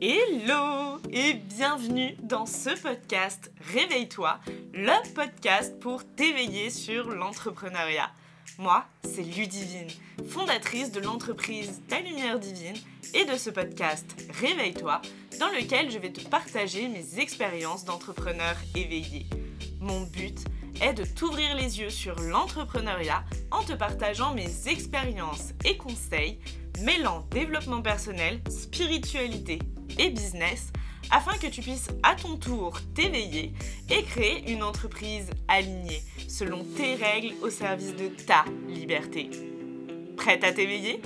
Hello et bienvenue dans ce podcast Réveille-toi, le podcast pour t'éveiller sur l'entrepreneuriat. Moi, c'est Ludivine, fondatrice de l'entreprise Ta Lumière Divine et de ce podcast Réveille-toi, dans lequel je vais te partager mes expériences d'entrepreneur éveillé. Mon but est de t'ouvrir les yeux sur l'entrepreneuriat en te partageant mes expériences et conseils mêlant développement personnel, spiritualité et business afin que tu puisses à ton tour t'éveiller et créer une entreprise alignée selon tes règles au service de ta liberté. Prête à t'éveiller?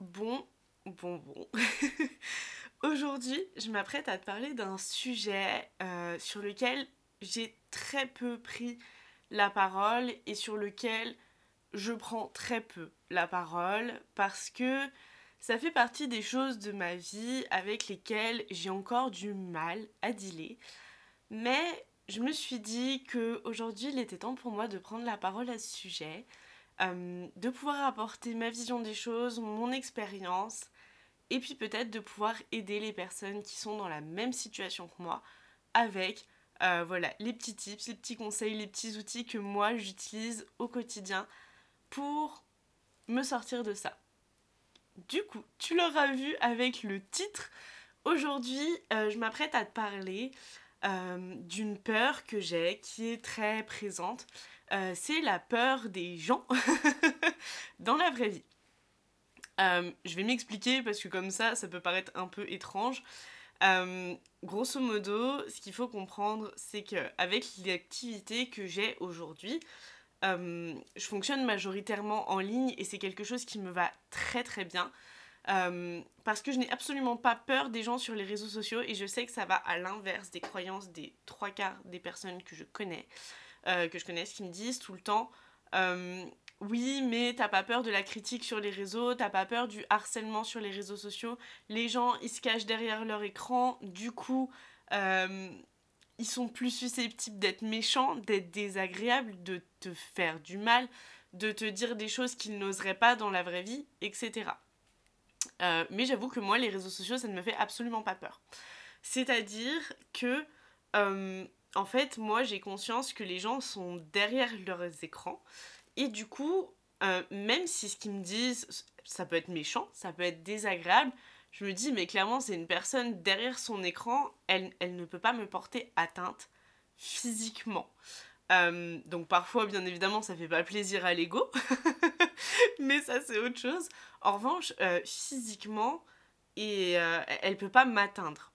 Bon, bon, bon. Aujourd'hui, je m'apprête à te parler d'un sujet euh, sur lequel j'ai très peu pris la parole et sur lequel je prends très peu la parole parce que ça fait partie des choses de ma vie avec lesquelles j'ai encore du mal à dealer. Mais je me suis dit qu'aujourd'hui, il était temps pour moi de prendre la parole à ce sujet, euh, de pouvoir apporter ma vision des choses, mon expérience, et puis peut-être de pouvoir aider les personnes qui sont dans la même situation que moi avec euh, voilà, les petits tips, les petits conseils, les petits outils que moi j'utilise au quotidien pour me sortir de ça. Du coup, tu l'auras vu avec le titre. Aujourd'hui, euh, je m'apprête à te parler euh, d'une peur que j'ai qui est très présente. Euh, c'est la peur des gens dans la vraie vie. je vais m'expliquer parce que comme ça, ça peut paraître un peu étrange. grosso modo, ce qu'il faut comprendre, c'est qu'avec l'activité que j'ai aujourd'hui, euh, je fonctionne majoritairement en ligne et c'est quelque chose qui me va très très bien. Euh, parce que je n'ai absolument pas peur des gens sur les réseaux sociaux et je sais que ça va à l'inverse des croyances des trois quarts des personnes que je connais, euh, que je connais, qui me disent tout le temps oui, mais t'as pas peur de la critique sur les réseaux, t'as pas peur du harcèlement sur les réseaux sociaux, les gens ils se cachent derrière leur écran, du coup ils sont plus susceptibles d'être méchants, d'être désagréables, de te faire du mal, de te dire des choses qu'ils n'oseraient pas dans la vraie vie, etc. Euh, mais j'avoue que moi, les réseaux sociaux, ça ne me fait absolument pas peur. C'est-à-dire que, euh, en fait, moi, j'ai conscience que les gens sont derrière leurs écrans. Et du coup, euh, même si ce qu'ils me disent, ça peut être méchant, ça peut être désagréable, je me dis, mais clairement, c'est une personne derrière son écran, elle, elle ne peut pas me porter atteinte physiquement. Euh, donc parfois, bien évidemment, ça fait pas plaisir à l'ego, mais ça c'est autre chose. En revanche, euh, physiquement, et, euh, elle peut pas m'atteindre.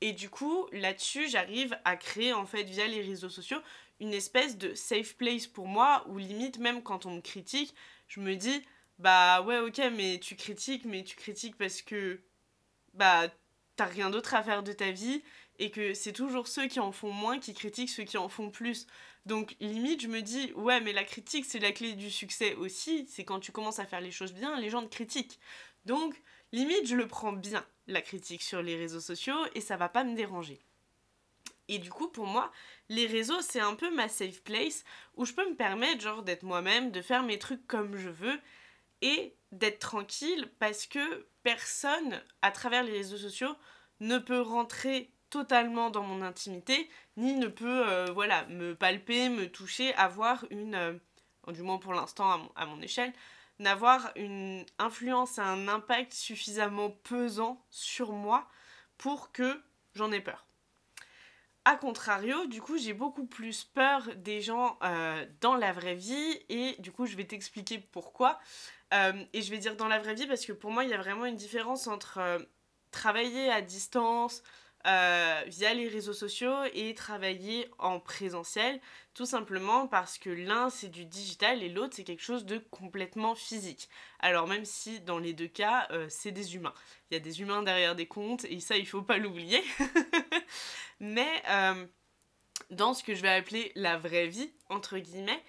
Et du coup, là-dessus, j'arrive à créer en fait via les réseaux sociaux une espèce de safe place pour moi, où limite même quand on me critique, je me dis, bah ouais ok, mais tu critiques, mais tu critiques parce que bah t'as rien d'autre à faire de ta vie et que c'est toujours ceux qui en font moins qui critiquent ceux qui en font plus. Donc limite je me dis ouais mais la critique c'est la clé du succès aussi, c'est quand tu commences à faire les choses bien, les gens te critiquent. Donc limite je le prends bien la critique sur les réseaux sociaux et ça va pas me déranger. Et du coup, pour moi, les réseaux, c'est un peu ma safe place où je peux me permettre, genre, d'être moi-même, de faire mes trucs comme je veux et d'être tranquille parce que personne, à travers les réseaux sociaux, ne peut rentrer totalement dans mon intimité, ni ne peut euh, voilà, me palper, me toucher, avoir une, euh, du moins pour l'instant à, mon échelle, n'avoir une influence un impact suffisamment pesant sur moi pour que j'en ai peur. A contrario, du coup, j'ai beaucoup plus peur des gens euh, dans la vraie vie et du coup, je vais t'expliquer pourquoi. Euh, et je vais dire dans la vraie vie parce que pour moi, il y a vraiment une différence entre euh, travailler à distance euh, via les réseaux sociaux et travailler en présentiel, tout simplement parce que l'un c'est du digital et l'autre c'est quelque chose de complètement physique. Alors même si dans les deux cas, c'est des humains. Il y a des humains derrière des comptes et ça, il faut pas l'oublier. Mais dans ce que je vais appeler la vraie vie, entre guillemets,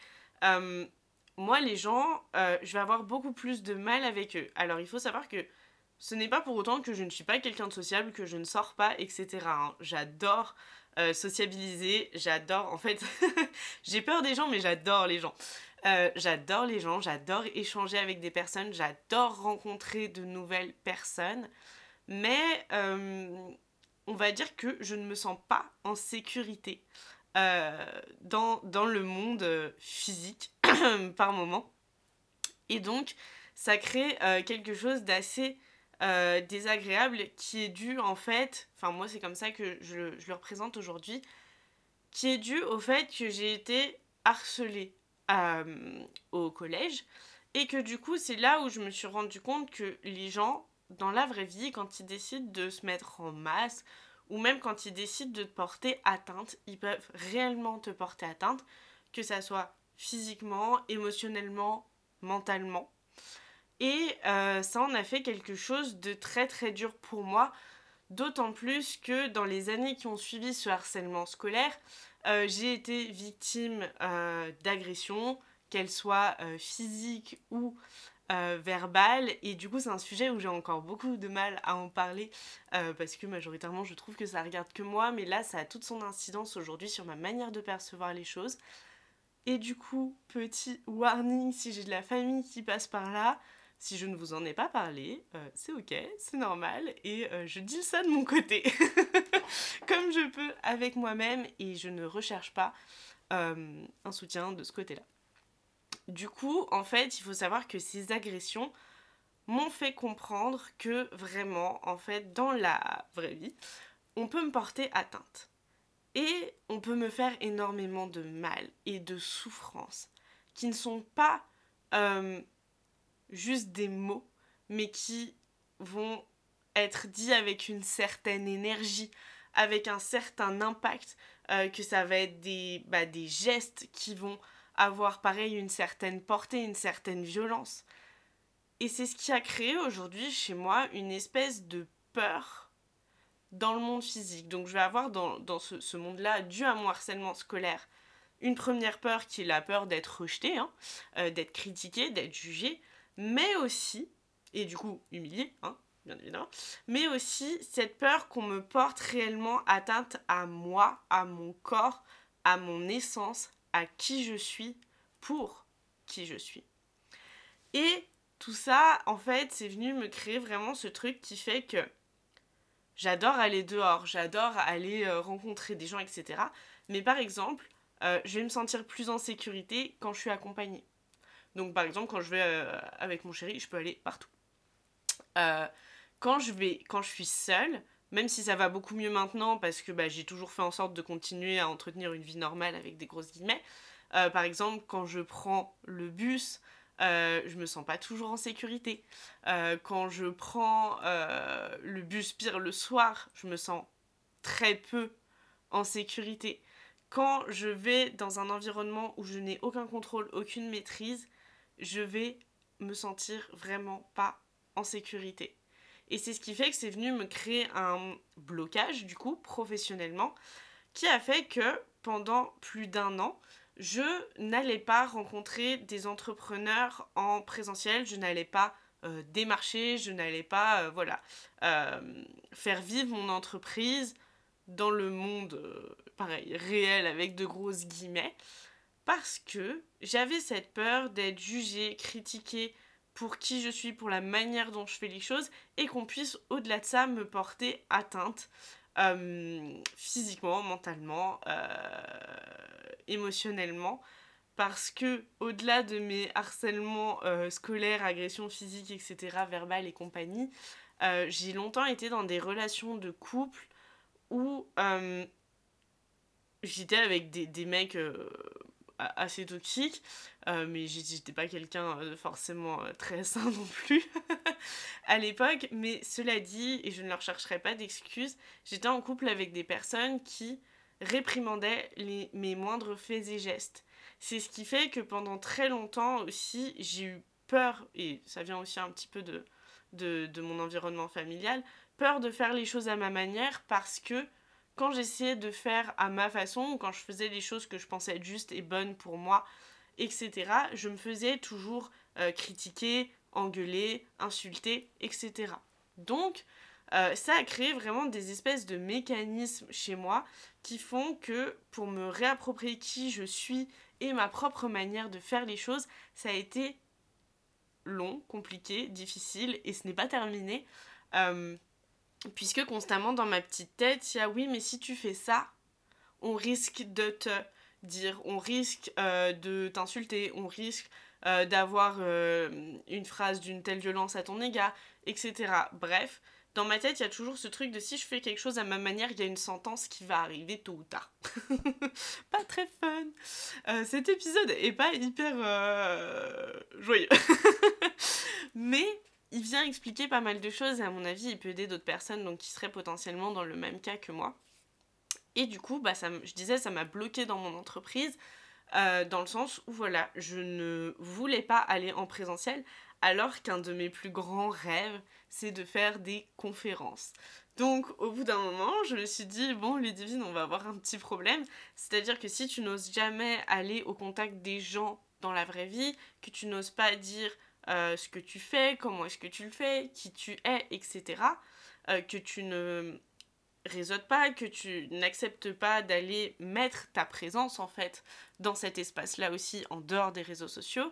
moi, les gens, euh, je vais avoir beaucoup plus de mal avec eux. Alors, il faut savoir que ce n'est pas pour autant que je ne suis pas quelqu'un de sociable, que je ne sors pas, etc. Hein. J'adore euh, sociabiliser, j'adore, en fait, j'ai peur des gens, mais j'adore les gens. Euh, j'adore les gens, j'adore échanger avec des personnes, j'adore rencontrer de nouvelles personnes. Mais euh, on va dire que je ne me sens pas en sécurité dans, dans, le monde physique par moment. Et donc, ça crée quelque chose d'assez désagréable qui est dû en fait, enfin moi c'est comme ça que je, je le représente aujourd'hui, qui est dû au fait que j'ai été harcelée euh, au collège et que du coup c'est là où je me suis rendu compte que les gens dans la vraie vie quand ils décident de se mettre en masse ou même quand ils décident de te porter atteinte ils peuvent réellement te porter atteinte que ça soit physiquement émotionnellement mentalement et euh, ça en a fait quelque chose de très très dur pour moi D'autant plus que dans les années qui ont suivi ce harcèlement scolaire, euh, j'ai été victime euh, d'agressions, qu'elles soient physiques ou verbales. Et du coup, c'est un sujet où j'ai encore beaucoup de mal à en parler parce que majoritairement, je trouve que ça regarde que moi. Mais là, ça a toute son incidence aujourd'hui sur ma manière de percevoir les choses. Et du coup, petit warning si j'ai de la famille qui passe par là, si je ne vous en ai pas parlé, euh, c'est ok, c'est normal, et euh, je dis ça de mon côté, comme je peux avec moi-même, et je ne recherche pas euh, un soutien de ce côté-là. Du coup, en fait, il faut savoir que ces agressions m'ont fait comprendre que vraiment, en fait, dans la vraie vie, on peut me porter atteinte. Et on peut me faire énormément de mal et de souffrance qui ne sont pas juste des mots, mais qui vont être dits avec une certaine énergie, avec un certain impact, euh, que ça va être des, bah, des gestes qui vont avoir pareil une certaine portée, une certaine violence. Et c'est ce qui a créé aujourd'hui chez moi une espèce de peur dans le monde physique. Donc je vais avoir dans, dans ce, ce monde-là, dû à mon harcèlement scolaire, une première peur qui est la peur d'être rejeté, hein, euh, d'être critiqué, d'être jugé, mais aussi, et du coup humilié, hein, bien évidemment, mais aussi cette peur qu'on me porte réellement atteinte à moi, à mon corps, à mon essence, à qui je suis, pour qui je suis. Et tout ça, en fait, c'est venu me créer vraiment ce truc qui fait que j'adore aller dehors, j'adore aller euh, rencontrer des gens, etc. Mais par exemple, euh, je vais me sentir plus en sécurité quand je suis accompagnée. Donc par exemple, quand je vais euh, avec mon chéri, je peux aller partout. Euh, quand, je vais, quand je suis seule, même si ça va beaucoup mieux maintenant parce que bah, j'ai toujours fait en sorte de continuer à entretenir une vie normale avec des grosses guillemets. Euh, par exemple, quand je prends le bus, je me sens pas toujours en sécurité. quand je prends le bus pire le soir, je me sens très peu en sécurité. Quand je vais dans un environnement où je n'ai aucun contrôle, aucune maîtrise, je vais me sentir vraiment pas en sécurité. Et c'est ce qui fait que c'est venu me créer un blocage, du coup, professionnellement, qui a fait que pendant plus d'un an, je n'allais pas rencontrer des entrepreneurs en présentiel, je n'allais pas euh, démarcher, je n'allais pas, euh, voilà, euh, faire vivre mon entreprise dans le monde, pareil, réel, avec de grosses guillemets parce que j'avais cette peur d'être jugée, critiquée pour qui je suis, pour la manière dont je fais les choses, et qu'on puisse au-delà de ça me porter atteinte euh, physiquement, mentalement, euh, émotionnellement. Parce que au-delà de mes harcèlements euh, scolaires, agressions physiques, etc., verbales et compagnie, j'ai longtemps été dans des relations de couple où j'étais avec des, des mecs assez toxique, euh, mais j'étais pas quelqu'un de forcément euh, très sain non plus à l'époque. Mais cela dit, et je ne leur chercherai pas d'excuses, j'étais en couple avec des personnes qui réprimandaient mes moindres faits et gestes. C'est ce qui fait que pendant très longtemps aussi, j'ai eu peur, et ça vient aussi un petit peu de, de mon environnement familial, peur de faire les choses à ma manière parce que quand j'essayais de faire à ma façon, ou quand je faisais les choses que je pensais être justes et bonnes pour moi, etc., je me faisais toujours euh, critiquer, engueuler, insulter, etc. Donc, euh, ça a créé vraiment des espèces de mécanismes chez moi qui font que pour me réapproprier qui je suis et ma propre manière de faire les choses, ça a été long, compliqué, difficile et ce n'est pas terminé. Euh, puisque constamment dans ma petite tête, il y a oui, mais si tu fais ça, on risque de te dire, on risque euh, de t'insulter, on risque euh, d'avoir une phrase d'une telle violence à ton égard, etc. Bref, dans ma tête, il y a toujours ce truc de si je fais quelque chose à ma manière, il y a une sentence qui va arriver tôt ou tard. pas très fun. Euh, cet épisode est pas hyper euh, joyeux. Mais il vient expliquer pas mal de choses et à mon avis, il peut aider d'autres personnes donc qui seraient potentiellement dans le même cas que moi. Et du coup, bah, je disais, ça m'a bloqué dans mon entreprise. Euh, dans le sens où voilà, je ne voulais pas aller en présentiel alors qu'un de mes plus grands rêves, c'est de faire des conférences. Donc au bout d'un moment, je me suis dit, bon Ludivine, on va avoir un petit problème. C'est-à-dire que si tu n'oses jamais aller au contact des gens dans la vraie vie, que tu n'oses pas dire euh, ce que tu fais, comment est-ce que tu le fais, qui tu es, etc., euh, que tu ne réseautes pas, que tu n'acceptes pas d'aller mettre ta présence en fait dans cet espace-là aussi en dehors des réseaux sociaux,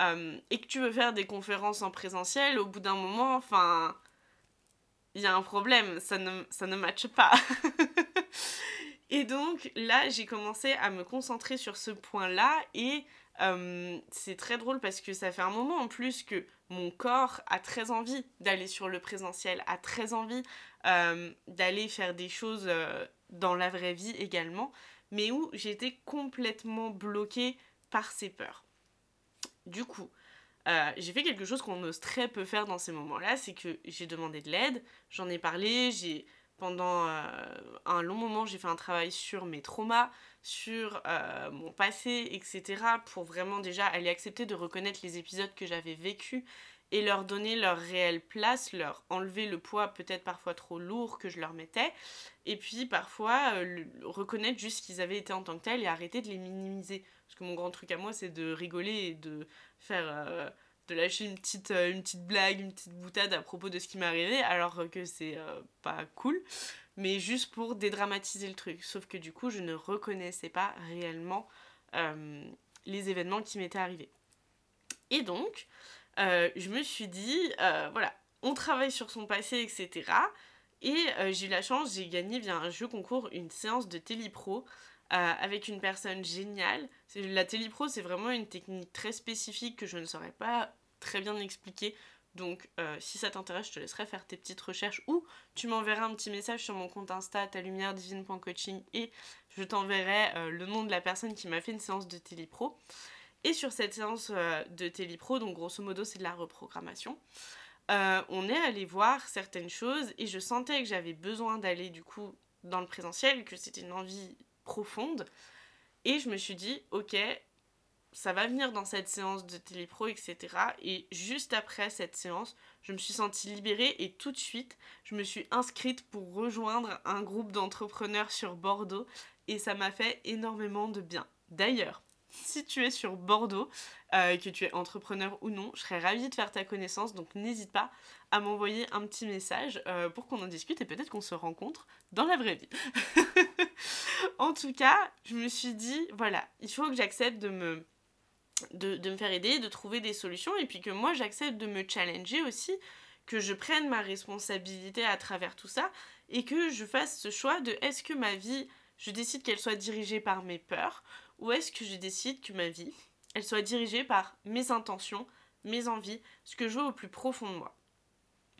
euh, et que tu veux faire des conférences en présentiel, au bout d'un moment, enfin, il y a un problème, ça ne, ça ne matche pas. et donc là, j'ai commencé à me concentrer sur ce point-là et euh, c'est très drôle parce que ça fait un moment en plus que mon corps a très envie d'aller sur le présentiel, a très envie euh, d'aller faire des choses dans la vraie vie également, mais où j'étais complètement bloquée par ces peurs. Du coup, euh, j'ai fait quelque chose qu'on ose très peu faire dans ces moments-là, c'est que j'ai demandé de l'aide, j'en ai parlé, j'ai pendant euh, un long moment j'ai fait un travail sur mes traumas, sur euh, mon passé, etc. pour vraiment déjà aller accepter de reconnaître les épisodes que j'avais vécus et leur donner leur réelle place, leur enlever le poids peut-être parfois trop lourd que je leur mettais, et puis parfois reconnaître juste ce qu'ils avaient été en tant que tels et arrêter de les minimiser mon grand truc à moi, c'est de rigoler et de faire. Euh, de lâcher une petite, euh, une petite blague, une petite boutade à propos de ce qui m'est arrivé, alors que c'est euh, pas cool, mais juste pour dédramatiser le truc. Sauf que du coup, je ne reconnaissais pas réellement les événements qui m'étaient arrivés. Et donc, je me suis dit, voilà, on travaille sur son passé, etc. Et j'ai eu la chance, j'ai gagné via un jeu concours une séance de télépro euh, avec une personne géniale. La télépro, c'est vraiment une technique très spécifique que je ne saurais pas très bien expliquer. Donc, euh, si ça t'intéresse, je te laisserai faire tes petites recherches ou tu m'enverras un petit message sur mon compte Insta, talumièredivine.coaching et je t'enverrai euh, le nom de la personne qui m'a fait une séance de télépro. Et sur cette séance de télépro, donc grosso modo, c'est de la reprogrammation. on est allé voir certaines choses et je sentais que j'avais besoin d'aller du coup dans le présentiel, que c'était une envie profonde. Et je me suis dit, ok, ça va venir dans cette séance de télépro, etc. Et juste après cette séance, je me suis sentie libérée et tout de suite, je me suis inscrite pour rejoindre un groupe d'entrepreneurs sur Bordeaux et ça m'a fait énormément de bien. D'ailleurs, si tu es sur Bordeaux, euh, que tu es entrepreneur ou non, je serais ravie de faire ta connaissance, donc n'hésite pas à m'envoyer un petit message euh, pour qu'on en discute et peut-être qu'on se rencontre dans la vraie vie. en tout cas, je me suis dit, voilà, il faut que j'accepte de me, de, me faire aider, de trouver des solutions, et puis que moi j'accepte de me challenger aussi, que je prenne ma responsabilité à travers tout ça, et que je fasse ce choix de est-ce que ma vie, je décide qu'elle soit dirigée par mes peurs, ou est-ce que je décide que ma vie, elle soit dirigée par mes intentions, mes envies, ce que je veux au plus profond de moi.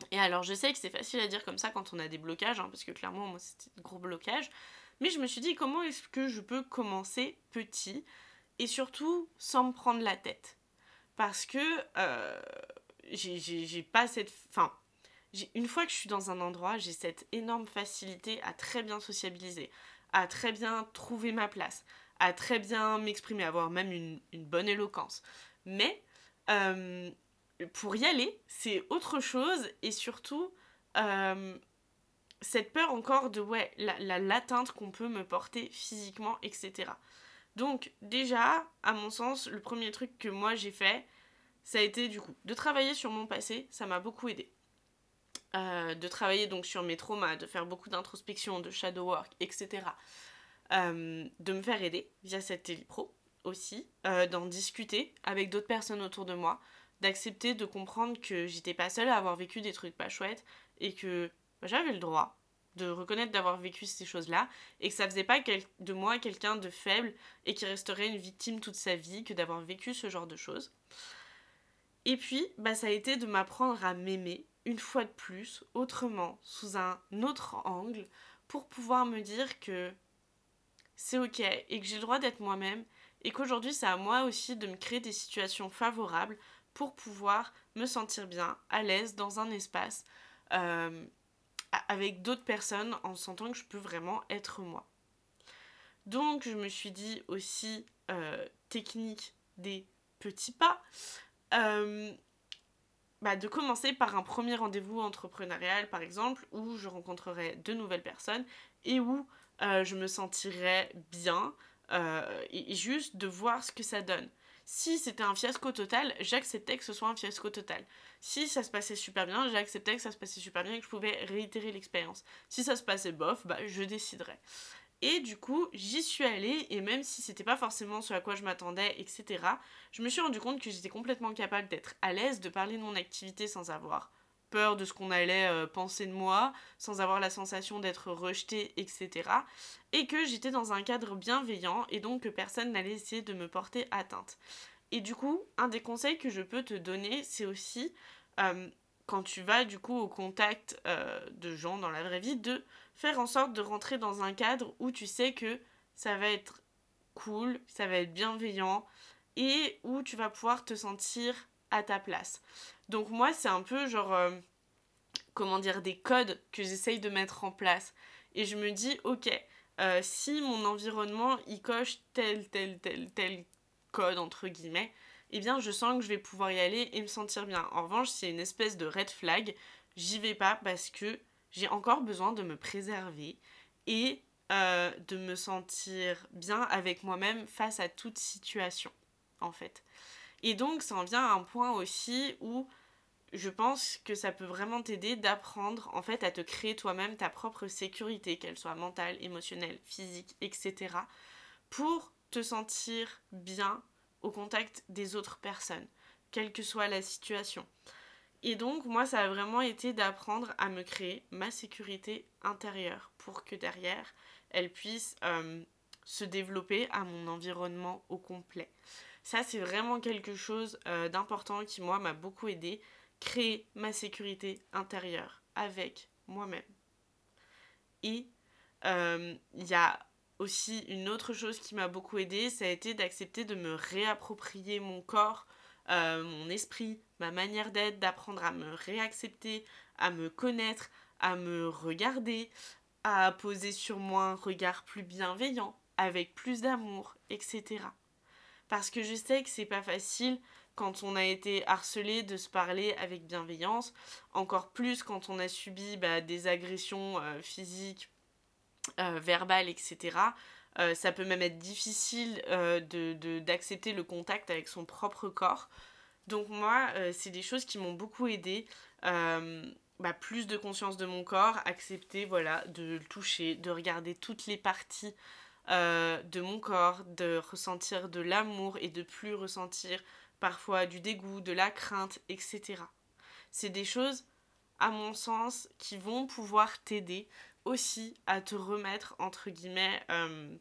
Et alors je sais que c'est facile à dire comme ça quand on a des blocages, hein, parce que clairement moi c'était un gros blocage, mais je me suis dit comment est-ce que je peux commencer petit et surtout sans me prendre la tête. Parce que euh, j'ai pas cette... Enfin, une fois que je suis dans un endroit, j'ai cette énorme facilité à très bien sociabiliser, à très bien trouver ma place, à très bien m'exprimer, avoir même une, bonne éloquence. Mais euh, pour y aller, c'est autre chose et surtout euh, cette peur encore de ouais, la, l'atteinte qu'on peut me porter physiquement, etc. Donc déjà, à mon sens, le premier truc que moi j'ai fait, ça a été du coup de travailler sur mon passé, ça m'a beaucoup aidé. Euh, de travailler donc sur mes traumas, de faire beaucoup d'introspection, de shadow work, etc. Euh, de me faire aider via cette télépro. aussi, euh, d'en discuter avec d'autres personnes autour de moi, d'accepter de comprendre que j'étais pas seule à avoir vécu des trucs pas chouettes et que j'avais le droit de reconnaître d'avoir vécu ces choses-là et que ça faisait pas de moi quelqu'un de faible et qui resterait une victime toute sa vie que d'avoir vécu ce genre de choses. Et puis, bah, ça a été de m'apprendre à m'aimer une fois de plus, autrement, sous un autre angle, pour pouvoir me dire que c'est ok et que j'ai le droit d'être moi-même et qu'aujourd'hui c'est à moi aussi de me créer des situations favorables pour pouvoir me sentir bien, à l'aise dans un espace euh, avec d'autres personnes en sentant que je peux vraiment être moi. Donc je me suis dit aussi euh, technique des petits pas. Euh, bah, de commencer par un premier rendez-vous entrepreneurial par exemple où je rencontrerai de nouvelles personnes et où euh, je me sentirais bien et juste de voir ce que ça donne. Si c'était un fiasco total, j'acceptais que ce soit un fiasco total. Si ça se passait super bien, j'acceptais que ça se passait super bien et que je pouvais réitérer l'expérience. Si ça se passait bof, bah je déciderais. Et du coup, j'y suis allée, et même si c'était pas forcément ce à quoi je m'attendais, etc., je me suis rendu compte que j'étais complètement capable d'être à l'aise, de parler de mon activité sans avoir peur de ce qu'on allait euh, penser de moi, sans avoir la sensation d'être rejetée, etc. Et que j'étais dans un cadre bienveillant et donc que personne n'allait essayer de me porter atteinte. Et du coup, un des conseils que je peux te donner, c'est aussi euh, quand tu vas du coup au contact euh, de gens dans la vraie vie, de faire en sorte de rentrer dans un cadre où tu sais que ça va être cool, ça va être bienveillant et où tu vas pouvoir te sentir à ta place. Donc moi, c'est un peu genre, euh, comment dire, des codes que j'essaye de mettre en place. Et je me dis, ok, euh, si mon environnement, il coche tel, tel, tel, tel code, entre guillemets, eh bien, je sens que je vais pouvoir y aller et me sentir bien. En revanche, c'est une espèce de red flag, j'y vais pas parce que j'ai encore besoin de me préserver et euh, de me sentir bien avec moi-même face à toute situation, en fait. Et donc, ça en vient à un point aussi où je pense que ça peut vraiment t'aider d'apprendre en fait à te créer toi-même ta propre sécurité, qu'elle soit mentale, émotionnelle, physique, etc. pour te sentir bien au contact des autres personnes, quelle que soit la situation. Et donc moi ça a vraiment été d'apprendre à me créer ma sécurité intérieure pour que derrière elle puisse euh, se développer à mon environnement au complet. Ça c'est vraiment quelque chose euh, d'important qui moi m'a beaucoup aidé créer ma sécurité intérieure avec moi-même. Et euh, il y a aussi une autre chose qui m'a beaucoup aidé, ça a été d'accepter de me réapproprier mon corps, euh, mon esprit, ma manière d'être, d'apprendre à me réaccepter, à me connaître, à me regarder, à poser sur moi un regard plus bienveillant, avec plus d'amour, etc. Parce que je sais que c'est pas facile quand on a été harcelé de se parler avec bienveillance, encore plus quand on a subi bah, des agressions euh, physiques, euh, verbales, etc. Euh, ça peut même être difficile d'accepter de, le contact avec son propre corps. Donc moi, c'est des choses qui m'ont beaucoup aidé. Bah, plus de conscience de mon corps, accepter voilà, de le toucher, de regarder toutes les parties de mon corps, de ressentir de l'amour et de plus ressentir parfois du dégoût, de la crainte, etc. C'est des choses, à mon sens, qui vont pouvoir t'aider aussi à te remettre, entre guillemets, euh,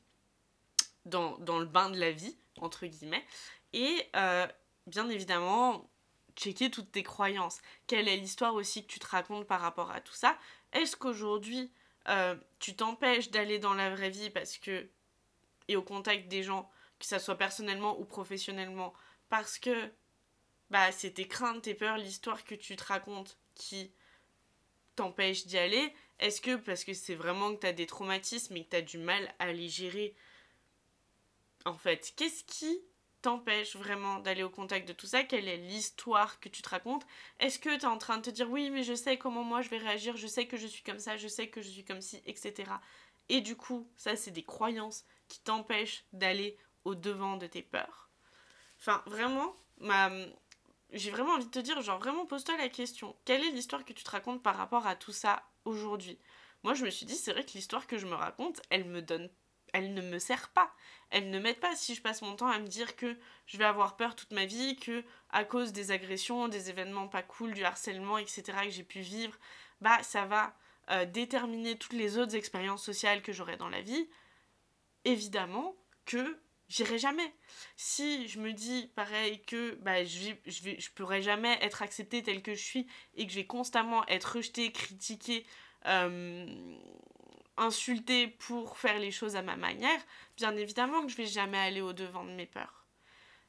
dans, le bain de la vie, entre guillemets, et euh, bien évidemment, checker toutes tes croyances. Quelle est l'histoire aussi que tu te racontes par rapport à tout ça? Est-ce qu'aujourd'hui, euh, tu t'empêches d'aller dans la vraie vie parce que, et au contact des gens, que ça soit personnellement ou professionnellement, parce que bah, c'est tes craintes, tes peurs, l'histoire que tu te racontes qui t'empêche d'y aller. Est-ce que parce que c'est vraiment que tu as des traumatismes et que tu as du mal à les gérer En fait, qu'est-ce qui t'empêche vraiment d'aller au contact de tout ça? Quelle est l'histoire que tu te racontes? Est-ce que tu es en train de te dire oui, mais je sais comment moi je vais réagir, je sais que je suis comme ça, je sais que je suis comme ci, etc. Et du coup, ça, c'est des croyances qui t'empêchent d'aller au devant de tes peurs. Enfin, vraiment, ma... j'ai vraiment envie de te dire, genre, vraiment, pose-toi la question. Quelle est l'histoire que tu te racontes par rapport à tout ça aujourd'hui? Moi, je me suis dit, c'est vrai que l'histoire que je me raconte, elle me donne. Elle ne me sert pas. Elle ne m'aide pas si je passe mon temps à me dire que je vais avoir peur toute ma vie, que à cause des agressions, des événements pas cool, du harcèlement, etc. que j'ai pu vivre, bah ça va euh, déterminer toutes les autres expériences sociales que j'aurai dans la vie. Évidemment que j'irai jamais. Si je me dis pareil que bah, je, je, vais, je pourrai jamais être acceptée telle que je suis et que je vais constamment être rejetée, critiquée, euh, insultée pour faire les choses à ma manière, bien évidemment que je vais jamais aller au devant de mes peurs.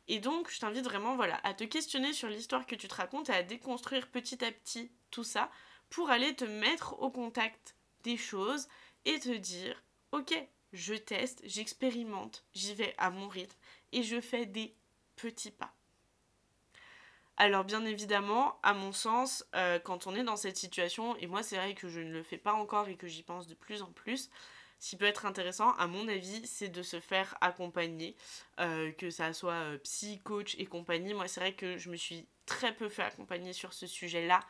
Et donc, je t'invite vraiment voilà, à te questionner sur l'histoire que tu te racontes et à déconstruire petit à petit tout ça pour aller te mettre au contact des choses et te dire, ok, je teste, j'expérimente, j'y vais à mon rythme et je fais des petits pas. Alors bien évidemment, à mon sens, euh, quand on est dans cette situation, et moi c'est vrai que je ne le fais pas encore et que j'y pense de plus en plus, ce qui peut être intéressant, à mon avis, c'est de se faire accompagner, euh, que ça soit euh, psy, coach et compagnie. Moi c'est vrai que je me suis très peu fait accompagner sur ce sujet-là.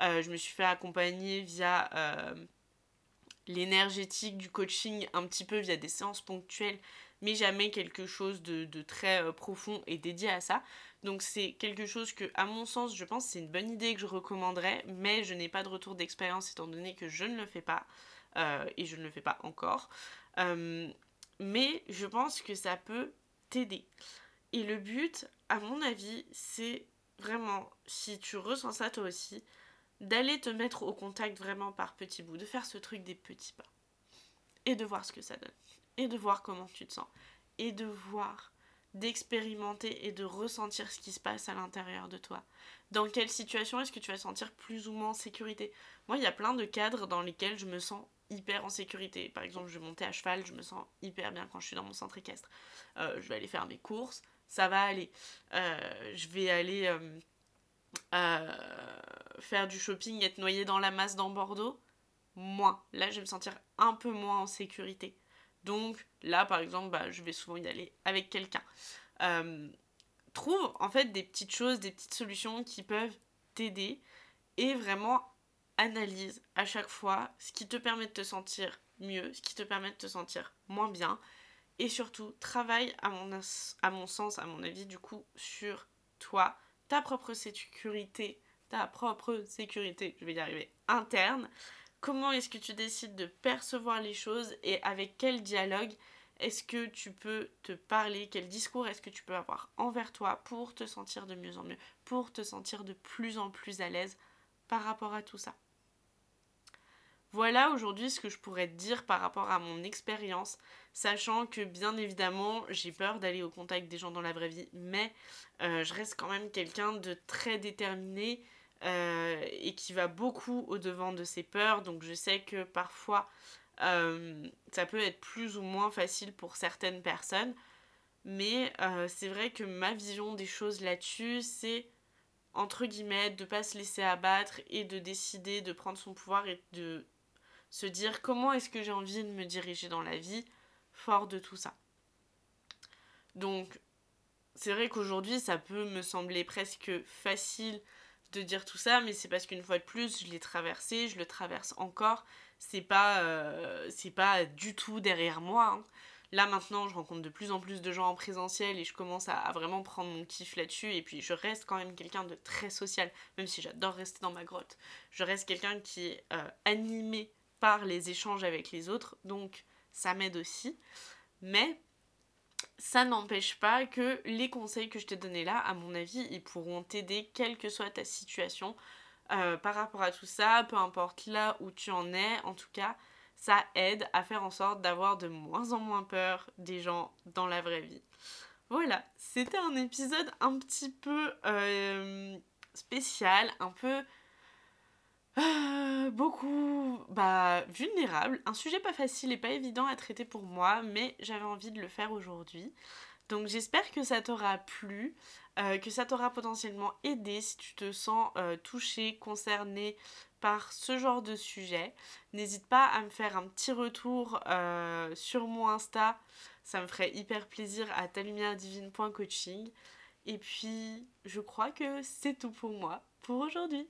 je me suis fait accompagner via l'énergétique du coaching, un petit peu via des séances ponctuelles, mais jamais quelque chose de, très profond et dédié à ça. Donc c'est quelque chose que, à mon sens, je pense c'est une bonne idée que je recommanderais, mais je n'ai pas de retour d'expérience étant donné que je ne le fais pas euh, et je ne le fais pas encore. Euh, mais je pense que ça peut t'aider. Et le but, à mon avis, c'est vraiment, si tu ressens ça toi aussi, d'aller te mettre au contact vraiment par petits bouts, de faire ce truc des petits pas. Et de voir ce que ça donne. Et de voir comment tu te sens. Et de voir d'expérimenter et de ressentir ce qui se passe à l'intérieur de toi. Dans quelle situation est-ce que tu vas sentir plus ou moins en sécurité? Moi, il y a plein de cadres dans lesquels je me sens hyper en sécurité. Par exemple, je vais monter à cheval, je me sens hyper bien quand je suis dans mon centre équestre. Euh, je vais aller faire mes courses, ça va aller. Euh, je vais aller euh, faire du shopping, être noyé dans la masse dans Bordeaux? Moins. Là, je vais me sentir un peu moins en sécurité. Donc là, par exemple, bah, je vais souvent y aller avec quelqu'un. Euh, trouve en fait des petites choses, des petites solutions qui peuvent t'aider et vraiment analyse à chaque fois ce qui te permet de te sentir mieux, ce qui te permet de te sentir moins bien et surtout travaille à mon, à mon sens, à mon avis du coup sur toi, ta propre sécurité, ta propre sécurité, je vais y arriver, interne Comment est-ce que tu décides de percevoir les choses et avec quel dialogue est-ce que tu peux te parler Quel discours est-ce que tu peux avoir envers toi pour te sentir de mieux en mieux, pour te sentir de plus en plus à l'aise par rapport à tout ça. Voilà aujourd'hui ce que je pourrais te dire par rapport à mon expérience, sachant que bien évidemment j'ai peur d'aller au contact des gens dans la vraie vie, mais euh, je reste quand même quelqu'un de très déterminé euh, et qui va beaucoup au-devant de ses peurs. Donc je sais que parfois euh, ça peut être plus ou moins facile pour certaines personnes. Mais euh, c'est vrai que ma vision des choses là-dessus, c'est entre guillemets de pas se laisser abattre et de décider de prendre son pouvoir et de se dire comment est-ce que j'ai envie de me diriger dans la vie fort de tout ça. Donc c'est vrai qu'aujourd'hui ça peut me sembler presque facile de dire tout ça, mais c'est parce qu'une fois de plus, je l'ai traversé, je le traverse encore. C'est pas, euh, c'est pas du tout derrière moi. Hein. Là maintenant, je rencontre de plus en plus de gens en présentiel et je commence à, vraiment prendre mon kiff là-dessus. Et puis je reste quand même quelqu'un de très social, même si j'adore rester dans ma grotte. Je reste quelqu'un qui est euh, animé par les échanges avec les autres, donc ça m'aide aussi. Mais ça n'empêche pas que les conseils que je t'ai donnés là, à mon avis, ils pourront t'aider quelle que soit ta situation euh, par rapport à tout ça, peu importe là où tu en es, en tout cas, ça aide à faire en sorte d'avoir de moins en moins peur des gens dans la vraie vie. Voilà, c'était un épisode un petit peu euh, spécial, un peu euh, beaucoup bah, vulnérable, un sujet pas facile et pas évident à traiter pour moi, mais j'avais envie de le faire aujourd'hui. Donc j'espère que ça t'aura plu, euh, que ça t'aura potentiellement aidé si tu te sens euh, touché, concerné par ce genre de sujet. N'hésite pas à me faire un petit retour sur mon Insta, ça me ferait hyper plaisir à talumièredivine.coaching. Et puis je crois que c'est tout pour moi pour aujourd'hui.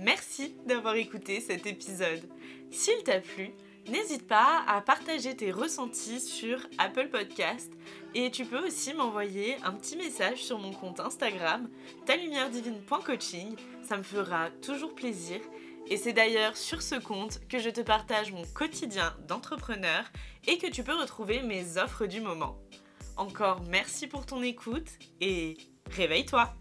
Merci d'avoir écouté cet épisode. S'il t'a plu, N'hésite pas à partager tes ressentis sur Apple Podcast et tu peux aussi m'envoyer un petit message sur mon compte Instagram talumieredivine.coaching, ça me fera toujours plaisir. Et c'est d'ailleurs sur ce compte que je te partage mon quotidien d'entrepreneur et que tu peux retrouver mes offres du moment. Encore merci pour ton écoute et réveille-toi